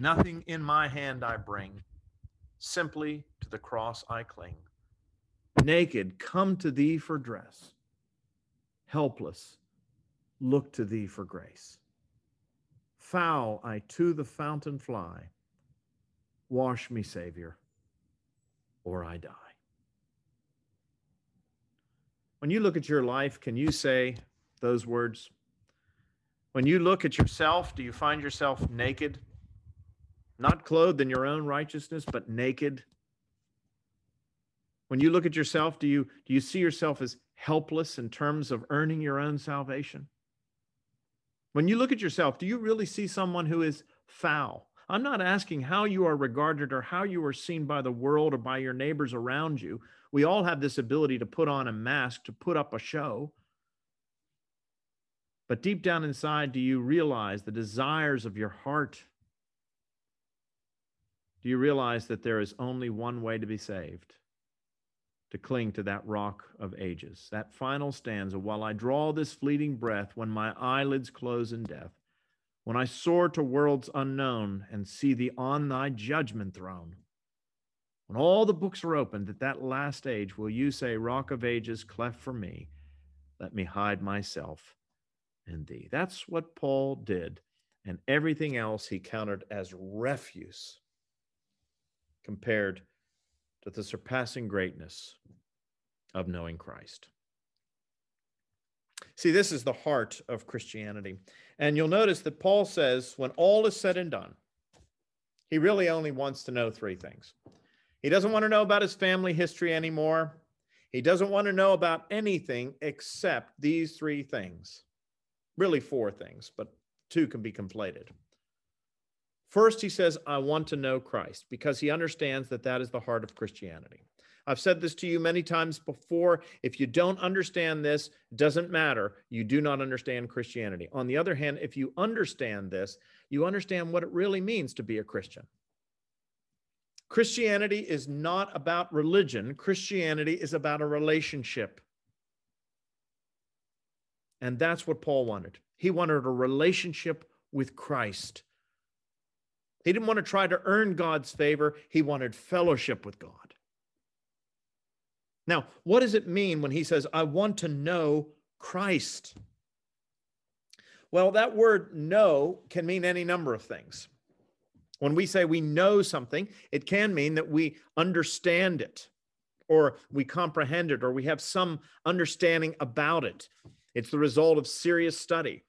Nothing in my hand I bring, simply to the cross I cling. Naked, come to thee for dress. Helpless, look to thee for grace. Foul, I to the fountain fly. Wash me, Savior, or I die. When you look at your life, can you say those words? When you look at yourself, do you find yourself naked? Not clothed in your own righteousness, but naked? When you look at yourself, do you, do you see yourself as helpless in terms of earning your own salvation? When you look at yourself, do you really see someone who is foul? I'm not asking how you are regarded or how you are seen by the world or by your neighbors around you. We all have this ability to put on a mask, to put up a show. But deep down inside, do you realize the desires of your heart? Do you realize that there is only one way to be saved? To cling to that rock of ages, that final stanza, while I draw this fleeting breath, when my eyelids close in death, when I soar to worlds unknown and see thee on thy judgment throne. When all the books are opened at that last age, will you say, Rock of ages, cleft for me, let me hide myself in thee? That's what Paul did, and everything else he counted as refuse compared to the surpassing greatness of knowing Christ. See, this is the heart of Christianity. And you'll notice that Paul says, when all is said and done, he really only wants to know three things. He doesn't want to know about his family history anymore. He doesn't want to know about anything except these three things. Really, four things, but two can be conflated. First, he says, I want to know Christ because he understands that that is the heart of Christianity. I've said this to you many times before. If you don't understand this, doesn't matter. You do not understand Christianity. On the other hand, if you understand this, you understand what it really means to be a Christian. Christianity is not about religion, Christianity is about a relationship. And that's what Paul wanted. He wanted a relationship with Christ. He didn't want to try to earn God's favor, he wanted fellowship with God. Now, what does it mean when he says, I want to know Christ? Well, that word know can mean any number of things. When we say we know something, it can mean that we understand it or we comprehend it or we have some understanding about it. It's the result of serious study.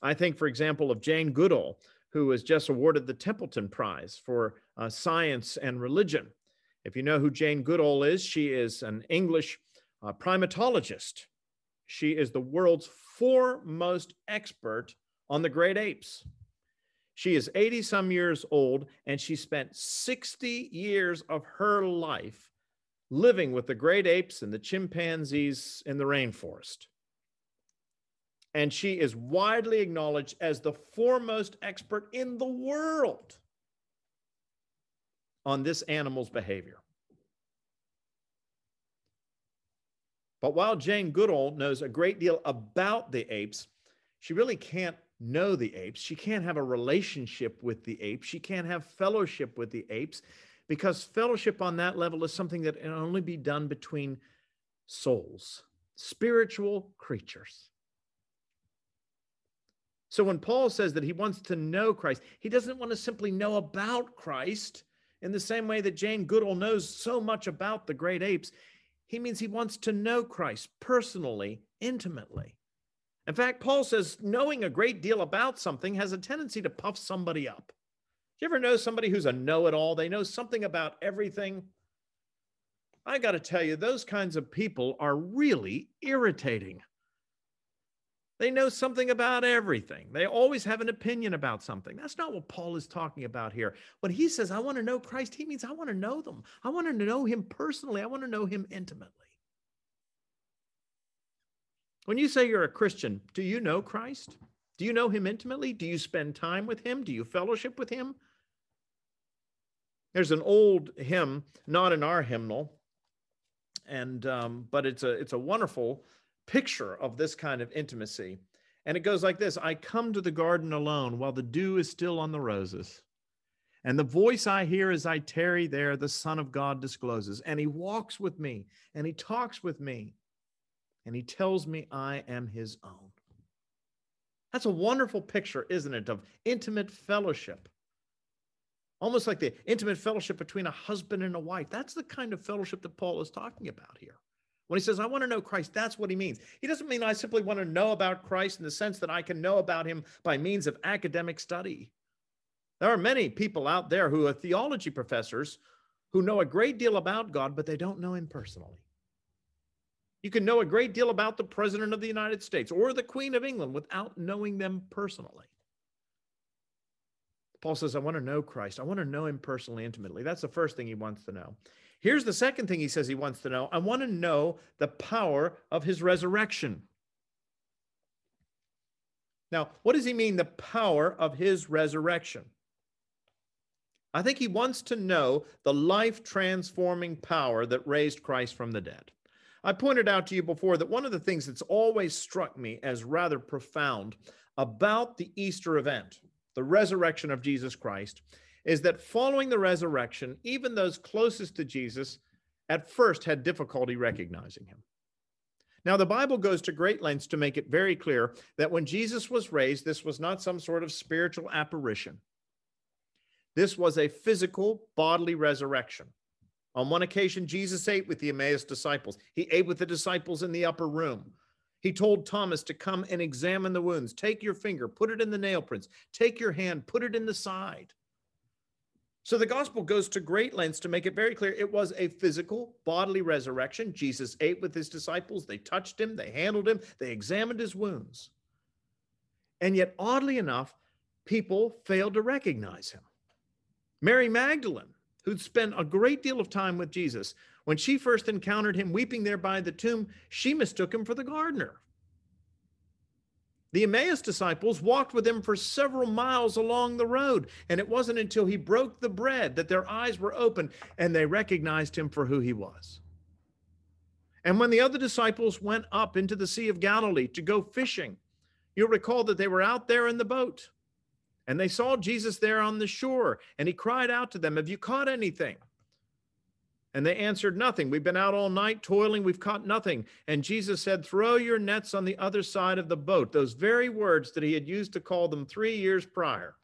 I think, for example, of Jane Goodall, who was just awarded the Templeton Prize for uh, Science and Religion. If you know who Jane Goodall is, she is an English uh, primatologist. She is the world's foremost expert on the great apes. She is 80 some years old, and she spent 60 years of her life living with the great apes and the chimpanzees in the rainforest and she is widely acknowledged as the foremost expert in the world on this animal's behavior. But while Jane Goodall knows a great deal about the apes, she really can't know the apes. She can't have a relationship with the apes. She can't have fellowship with the apes because fellowship on that level is something that can only be done between souls, spiritual creatures. So when Paul says that he wants to know Christ, he doesn't want to simply know about Christ in the same way that Jane Goodall knows so much about the great apes. He means he wants to know Christ personally, intimately. In fact, Paul says knowing a great deal about something has a tendency to puff somebody up. Do you ever know somebody who's a know it all? They know something about everything. I got to tell you, those kinds of people are really irritating. They know something about everything. They always have an opinion about something. That's not what Paul is talking about here. When he says, I want to know Christ, he means I want to know them. I want to know him personally. I want to know him intimately. When you say you're a Christian, do you know Christ? Do you know him intimately? Do you spend time with him? Do you fellowship with him? There's an old hymn, not in our hymnal, and um, but it's a it's a wonderful picture of this kind of intimacy. And it goes like this I come to the garden alone while the dew is still on the roses. And the voice I hear as I tarry there, the Son of God discloses. And he walks with me and he talks with me and he tells me I am his own. That's a wonderful picture, isn't it, of intimate fellowship. Almost like the intimate fellowship between a husband and a wife. That's the kind of fellowship that Paul is talking about here. When he says, I want to know Christ, that's what he means. He doesn't mean I simply want to know about Christ in the sense that I can know about him by means of academic study. There are many people out there who are theology professors who know a great deal about God, but they don't know him personally. You can know a great deal about the President of the United States or the Queen of England without knowing them personally. Paul says, I want to know Christ. I want to know him personally, intimately. That's the first thing he wants to know. Here's the second thing he says he wants to know I want to know the power of his resurrection. Now, what does he mean, the power of his resurrection? I think he wants to know the life transforming power that raised Christ from the dead. I pointed out to you before that one of the things that's always struck me as rather profound about the Easter event, the resurrection of Jesus Christ, is that following the resurrection, even those closest to Jesus at first had difficulty recognizing him. Now, the Bible goes to great lengths to make it very clear that when Jesus was raised, this was not some sort of spiritual apparition. This was a physical, bodily resurrection. On one occasion, Jesus ate with the Emmaus disciples. He ate with the disciples in the upper room. He told Thomas to come and examine the wounds. Take your finger, put it in the nail prints. Take your hand, put it in the side. So the gospel goes to great lengths to make it very clear it was a physical, bodily resurrection. Jesus ate with his disciples. They touched him, they handled him, they examined his wounds. And yet, oddly enough, people failed to recognize him. Mary Magdalene, who'd spent a great deal of time with Jesus, when she first encountered him weeping there by the tomb, she mistook him for the gardener. The Emmaus disciples walked with him for several miles along the road, and it wasn't until he broke the bread that their eyes were open and they recognized him for who he was. And when the other disciples went up into the Sea of Galilee to go fishing, you'll recall that they were out there in the boat. And they saw Jesus there on the shore, and he cried out to them, Have you caught anything? And they answered, Nothing. We've been out all night toiling, we've caught nothing. And Jesus said, Throw your nets on the other side of the boat. Those very words that he had used to call them three years prior.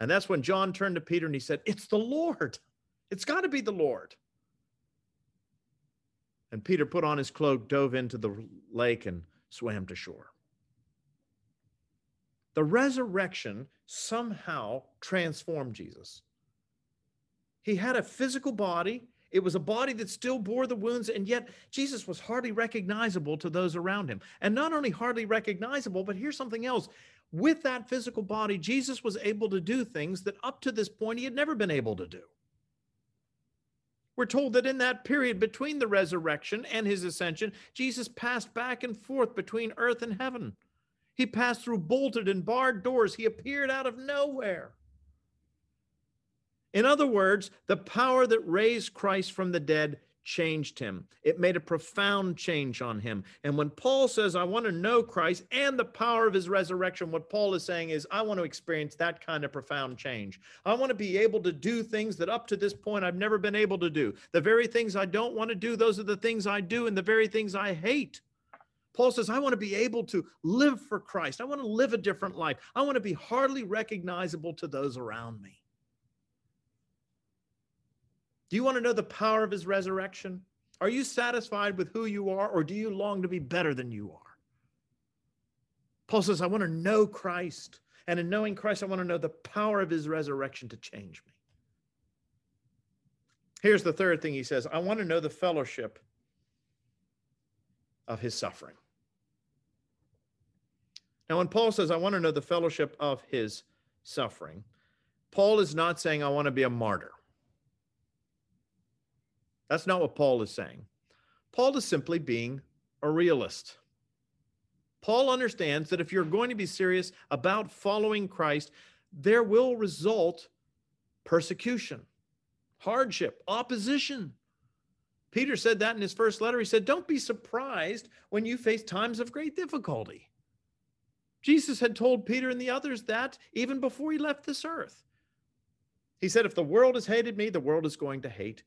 And that's when John turned to Peter and he said, It's the Lord. It's got to be the Lord. And Peter put on his cloak, dove into the lake, and swam to shore. The resurrection somehow transformed Jesus. He had a physical body. It was a body that still bore the wounds, and yet Jesus was hardly recognizable to those around him. And not only hardly recognizable, but here's something else. With that physical body, Jesus was able to do things that up to this point he had never been able to do. We're told that in that period between the resurrection and his ascension, Jesus passed back and forth between earth and heaven. He passed through bolted and barred doors. He appeared out of nowhere. In other words, the power that raised Christ from the dead changed him. It made a profound change on him. And when Paul says, I want to know Christ and the power of his resurrection, what Paul is saying is, I want to experience that kind of profound change. I want to be able to do things that up to this point I've never been able to do. The very things I don't want to do, those are the things I do, and the very things I hate. Paul says, I want to be able to live for Christ. I want to live a different life. I want to be hardly recognizable to those around me. Do you want to know the power of his resurrection? Are you satisfied with who you are, or do you long to be better than you are? Paul says, I want to know Christ. And in knowing Christ, I want to know the power of his resurrection to change me. Here's the third thing he says I want to know the fellowship of his suffering. Now, when Paul says, I want to know the fellowship of his suffering, Paul is not saying, I want to be a martyr. That's not what Paul is saying. Paul is simply being a realist. Paul understands that if you're going to be serious about following Christ, there will result persecution, hardship, opposition. Peter said that in his first letter. He said, Don't be surprised when you face times of great difficulty. Jesus had told Peter and the others that even before he left this earth. He said, If the world has hated me, the world is going to hate.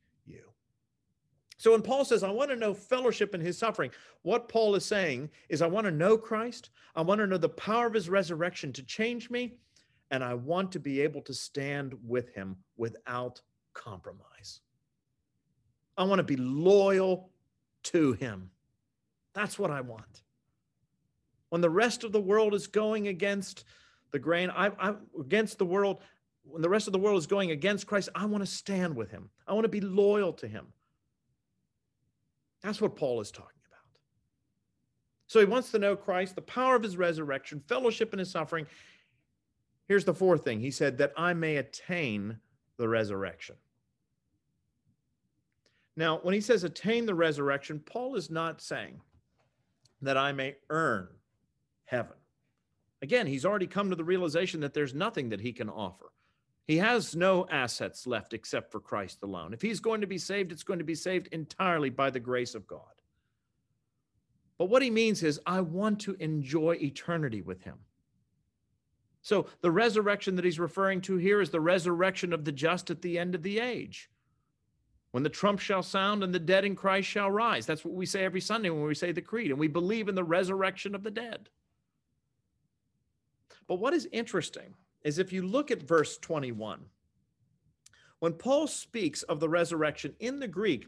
So when Paul says, I want to know fellowship in his suffering, what Paul is saying is, I want to know Christ. I want to know the power of his resurrection to change me. And I want to be able to stand with him without compromise. I want to be loyal to him. That's what I want. When the rest of the world is going against the grain, I, am against the world. When the rest of the world is going against Christ, I want to stand with him. I want to be loyal to him. That's what Paul is talking about. So he wants to know Christ, the power of his resurrection, fellowship in his suffering. Here's the fourth thing He said, that I may attain the resurrection. Now, when he says attain the resurrection, Paul is not saying that I may earn heaven. Again, he's already come to the realization that there's nothing that he can offer. He has no assets left except for Christ alone. If he's going to be saved, it's going to be saved entirely by the grace of God. But what he means is, I want to enjoy eternity with him. So the resurrection that he's referring to here is the resurrection of the just at the end of the age. When the trump shall sound and the dead in Christ shall rise. That's what we say every Sunday when we say the creed, and we believe in the resurrection of the dead. But what is interesting is if you look at verse 21, when Paul speaks of the resurrection in the Greek,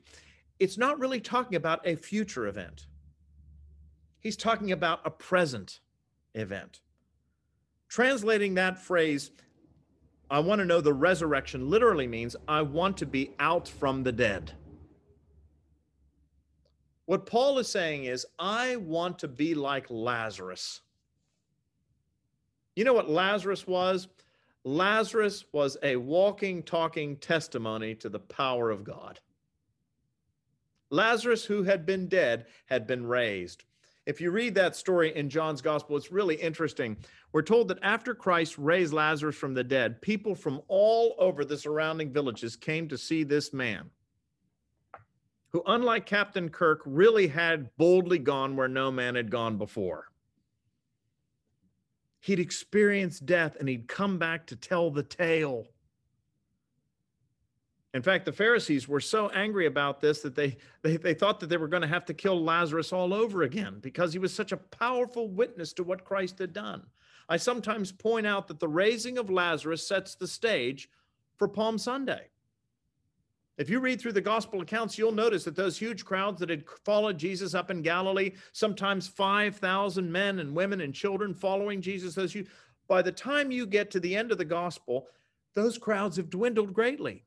it's not really talking about a future event. He's talking about a present event. Translating that phrase, I want to know the resurrection, literally means I want to be out from the dead. What Paul is saying is, I want to be like Lazarus. You know what Lazarus was? Lazarus was a walking, talking testimony to the power of God. Lazarus, who had been dead, had been raised. If you read that story in John's gospel, it's really interesting. We're told that after Christ raised Lazarus from the dead, people from all over the surrounding villages came to see this man, who, unlike Captain Kirk, really had boldly gone where no man had gone before he'd experienced death and he'd come back to tell the tale. In fact, the Pharisees were so angry about this that they, they, they thought that they were going to have to kill Lazarus all over again because he was such a powerful witness to what Christ had done. I sometimes point out that the raising of Lazarus sets the stage for Palm Sunday. If you read through the gospel accounts, you'll notice that those huge crowds that had followed Jesus up in Galilee, sometimes 5,000 men and women and children following Jesus, those you, by the time you get to the end of the gospel, those crowds have dwindled greatly.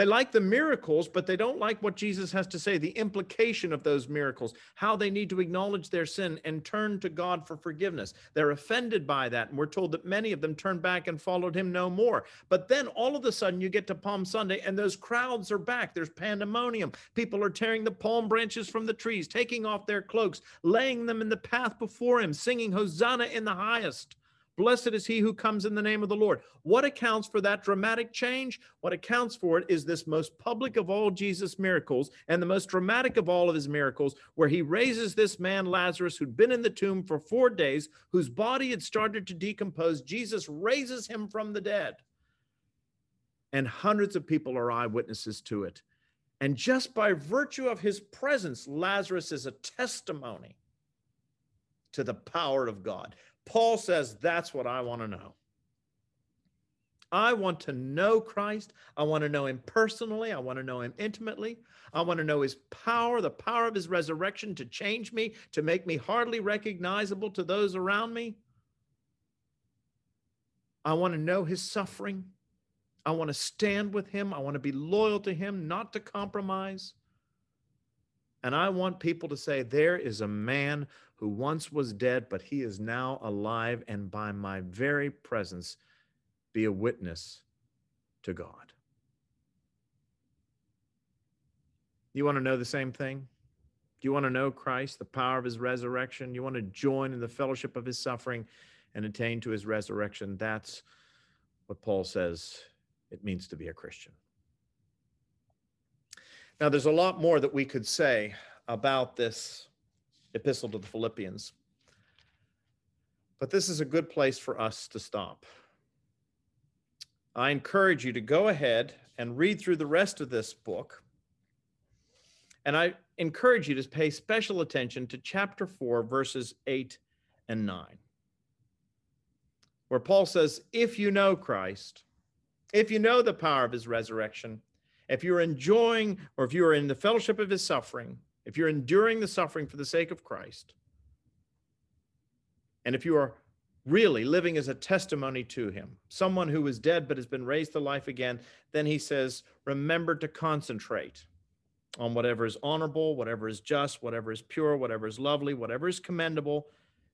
They like the miracles, but they don't like what Jesus has to say, the implication of those miracles, how they need to acknowledge their sin and turn to God for forgiveness. They're offended by that. And we're told that many of them turned back and followed him no more. But then all of a sudden you get to Palm Sunday and those crowds are back. There's pandemonium. People are tearing the palm branches from the trees, taking off their cloaks, laying them in the path before him, singing Hosanna in the highest. Blessed is he who comes in the name of the Lord. What accounts for that dramatic change? What accounts for it is this most public of all Jesus' miracles and the most dramatic of all of his miracles, where he raises this man, Lazarus, who'd been in the tomb for four days, whose body had started to decompose. Jesus raises him from the dead. And hundreds of people are eyewitnesses to it. And just by virtue of his presence, Lazarus is a testimony to the power of God. Paul says, That's what I want to know. I want to know Christ. I want to know him personally. I want to know him intimately. I want to know his power, the power of his resurrection to change me, to make me hardly recognizable to those around me. I want to know his suffering. I want to stand with him. I want to be loyal to him, not to compromise. And I want people to say, There is a man who once was dead, but he is now alive, and by my very presence be a witness to God. You want to know the same thing? Do you want to know Christ, the power of his resurrection? You want to join in the fellowship of his suffering and attain to his resurrection? That's what Paul says it means to be a Christian. Now, there's a lot more that we could say about this epistle to the Philippians. But this is a good place for us to stop. I encourage you to go ahead and read through the rest of this book. And I encourage you to pay special attention to chapter 4, verses 8 and 9, where Paul says, If you know Christ, if you know the power of his resurrection, if you're enjoying or if you are in the fellowship of his suffering, if you're enduring the suffering for the sake of Christ, and if you are really living as a testimony to him, someone who was dead but has been raised to life again, then he says, remember to concentrate on whatever is honorable, whatever is just, whatever is pure, whatever is lovely, whatever is commendable.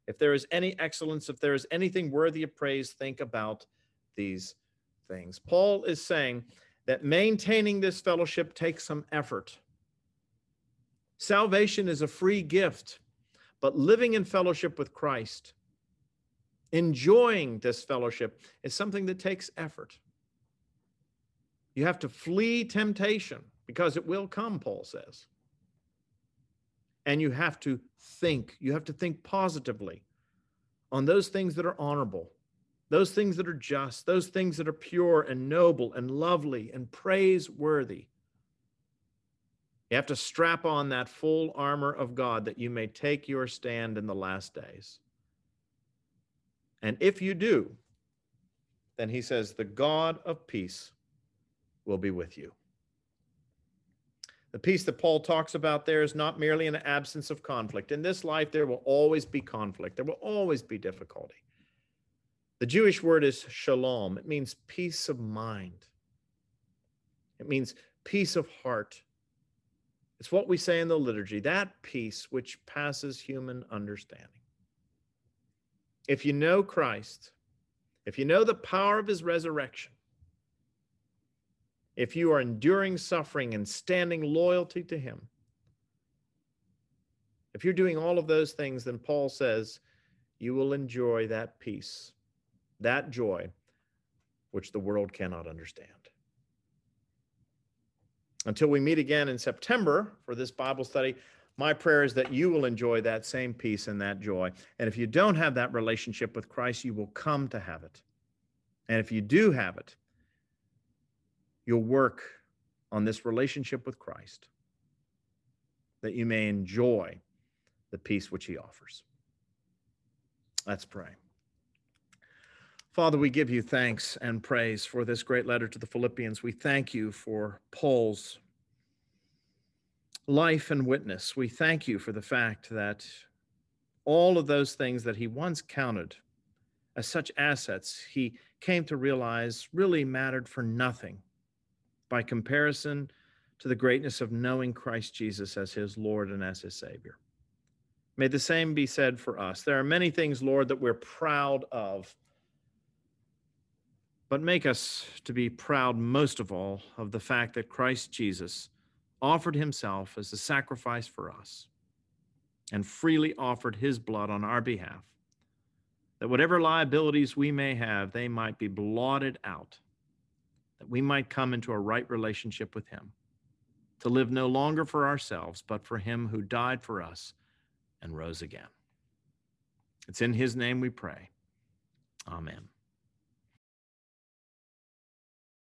if there is any excellence, if there is anything worthy of praise, think about these things. Paul is saying that maintaining this fellowship takes some effort. Salvation is a free gift, but living in fellowship with Christ, enjoying this fellowship, is something that takes effort. You have to flee temptation because it will come, Paul says. And you have to think, you have to think positively on those things that are honorable, those things that are just, those things that are pure and noble and lovely and praiseworthy. You have to strap on that full armor of God that you may take your stand in the last days. And if you do, then he says, the God of peace will be with you. The peace that Paul talks about there is not merely an absence of conflict. In this life, there will always be conflict, there will always be difficulty. The Jewish word is shalom, it means peace of mind, it means peace of heart. It's what we say in the liturgy that peace which passes human understanding. If you know Christ, if you know the power of his resurrection, if you are enduring suffering and standing loyalty to Him, if you're doing all of those things, then Paul says you will enjoy that peace, that joy, which the world cannot understand. Until we meet again in September for this Bible study, my prayer is that you will enjoy that same peace and that joy. And if you don't have that relationship with Christ, you will come to have it. And if you do have it, you'll work on this relationship with Christ, that you may enjoy the peace which he offers. Let's pray. Father, we give you thanks and praise for this great letter to the Philippians. We thank you for Paul's life and witness. We thank you for the fact that all of those things that he once counted as such assets, he came to realize really mattered for nothing by comparison to the greatness of knowing Christ Jesus as his Lord and as his Savior. May the same be said for us. There are many things, Lord, that we're proud of, but make us to be proud most of all of the fact that Christ Jesus offered himself as a sacrifice for us and freely offered his blood on our behalf, that whatever liabilities we may have, they might be blotted out that we might come into a right relationship with Him, to live no longer for ourselves, but for Him who died for us and rose again. It's in His name we pray. Amen.